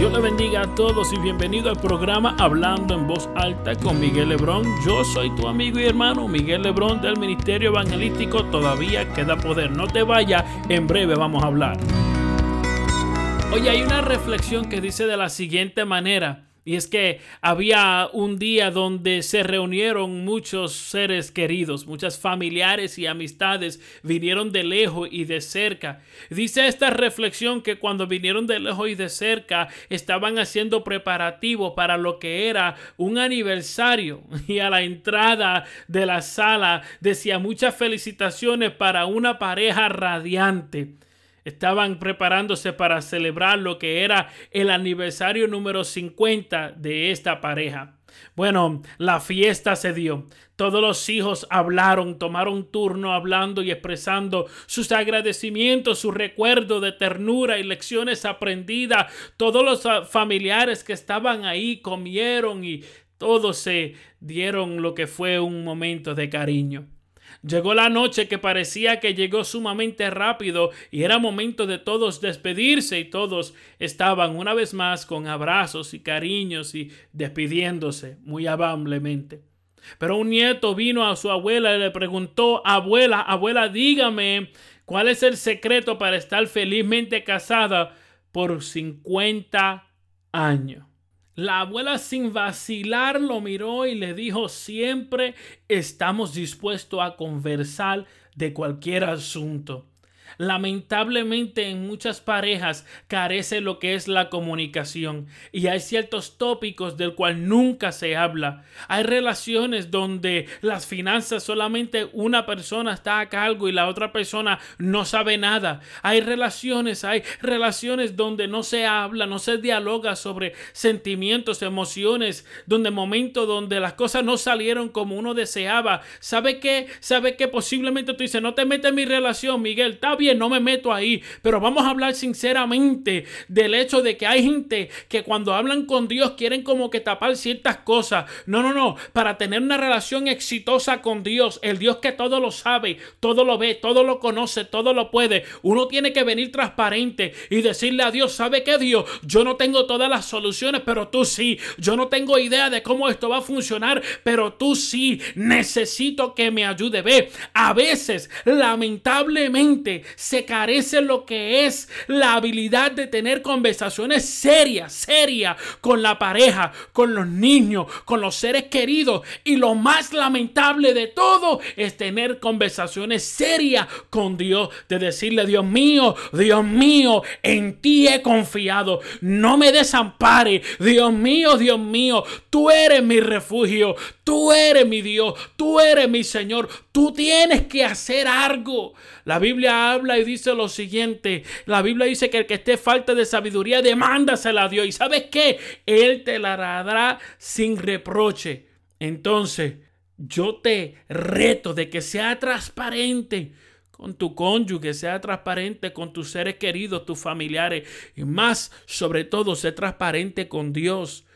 Dios le bendiga a todos y bienvenido al programa Hablando en Voz Alta con Miguel Lebrón. Yo soy tu amigo y hermano Miguel Lebrón del Ministerio Evangelístico Todavía Queda Poder. No te vayas, en breve vamos a hablar. Oye, hay una reflexión que dice de la siguiente manera. Y es que había un día donde se reunieron muchos seres queridos, muchas familiares y amistades vinieron de lejos y de cerca. Dice esta reflexión que cuando vinieron de lejos y de cerca estaban haciendo preparativo para lo que era un aniversario y a la entrada de la sala decía muchas felicitaciones para una pareja radiante. Estaban preparándose para celebrar lo que era el aniversario número 50 de esta pareja. Bueno, la fiesta se dio. Todos los hijos hablaron, tomaron turno hablando y expresando sus agradecimientos, su recuerdo de ternura y lecciones aprendidas. Todos los ah, familiares que estaban ahí comieron y todos se dieron lo que fue un momento de cariño. Llegó la noche que parecía que llegó sumamente rápido y era momento de todos despedirse y todos estaban una vez más con abrazos y cariños y despidiéndose muy amablemente. Pero un nieto vino a su abuela y le preguntó, abuela, abuela, dígame, ¿cuál es el secreto para estar felizmente casada por 50 años? La abuela sin vacilar lo miró y le dijo, siempre estamos dispuestos a conversar de cualquier asunto. Lamentablemente en muchas parejas carece lo que es la comunicación y hay ciertos tópicos del cual nunca se habla. Hay relaciones donde las finanzas solamente una persona está a cargo y la otra persona no sabe nada. Hay relaciones, hay relaciones donde no se habla, no se dialoga sobre sentimientos, emociones, donde momentos donde las cosas no salieron como uno deseaba. ¿Sabe qué? ¿Sabe qué? Posiblemente tú dices, no te metes en mi relación, Miguel, está bien no me meto ahí, pero vamos a hablar sinceramente del hecho de que hay gente que cuando hablan con Dios quieren como que tapar ciertas cosas. No, no, no, para tener una relación exitosa con Dios, el Dios que todo lo sabe, todo lo ve, todo lo conoce, todo lo puede, uno tiene que venir transparente y decirle a Dios, ¿sabe qué Dios? Yo no tengo todas las soluciones, pero tú sí. Yo no tengo idea de cómo esto va a funcionar, pero tú sí. Necesito que me ayude. Ve, a veces, lamentablemente, se carece lo que es la habilidad de tener conversaciones serias, serias con la pareja, con los niños, con los seres queridos. Y lo más lamentable de todo es tener conversaciones serias con Dios, de decirle, Dios mío, Dios mío, en ti he confiado, no me desampare, Dios mío, Dios mío, tú eres mi refugio, tú eres mi Dios, tú eres mi Señor, tú tienes que hacer algo. La Biblia habla y dice lo siguiente. La Biblia dice que el que esté falta de sabiduría, demándasela a Dios. ¿Y sabes qué? Él te la dará sin reproche. Entonces, yo te reto de que sea transparente con tu cónyuge, sea transparente con tus seres queridos, tus familiares y más, sobre todo, sé transparente con Dios.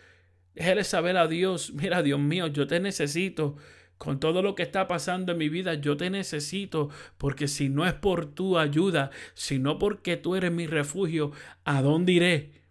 Déjale saber a Dios, mira Dios mío, yo te necesito con todo lo que está pasando en mi vida, yo te necesito, porque si no es por tu ayuda, si no porque tú eres mi refugio, ¿a dónde iré?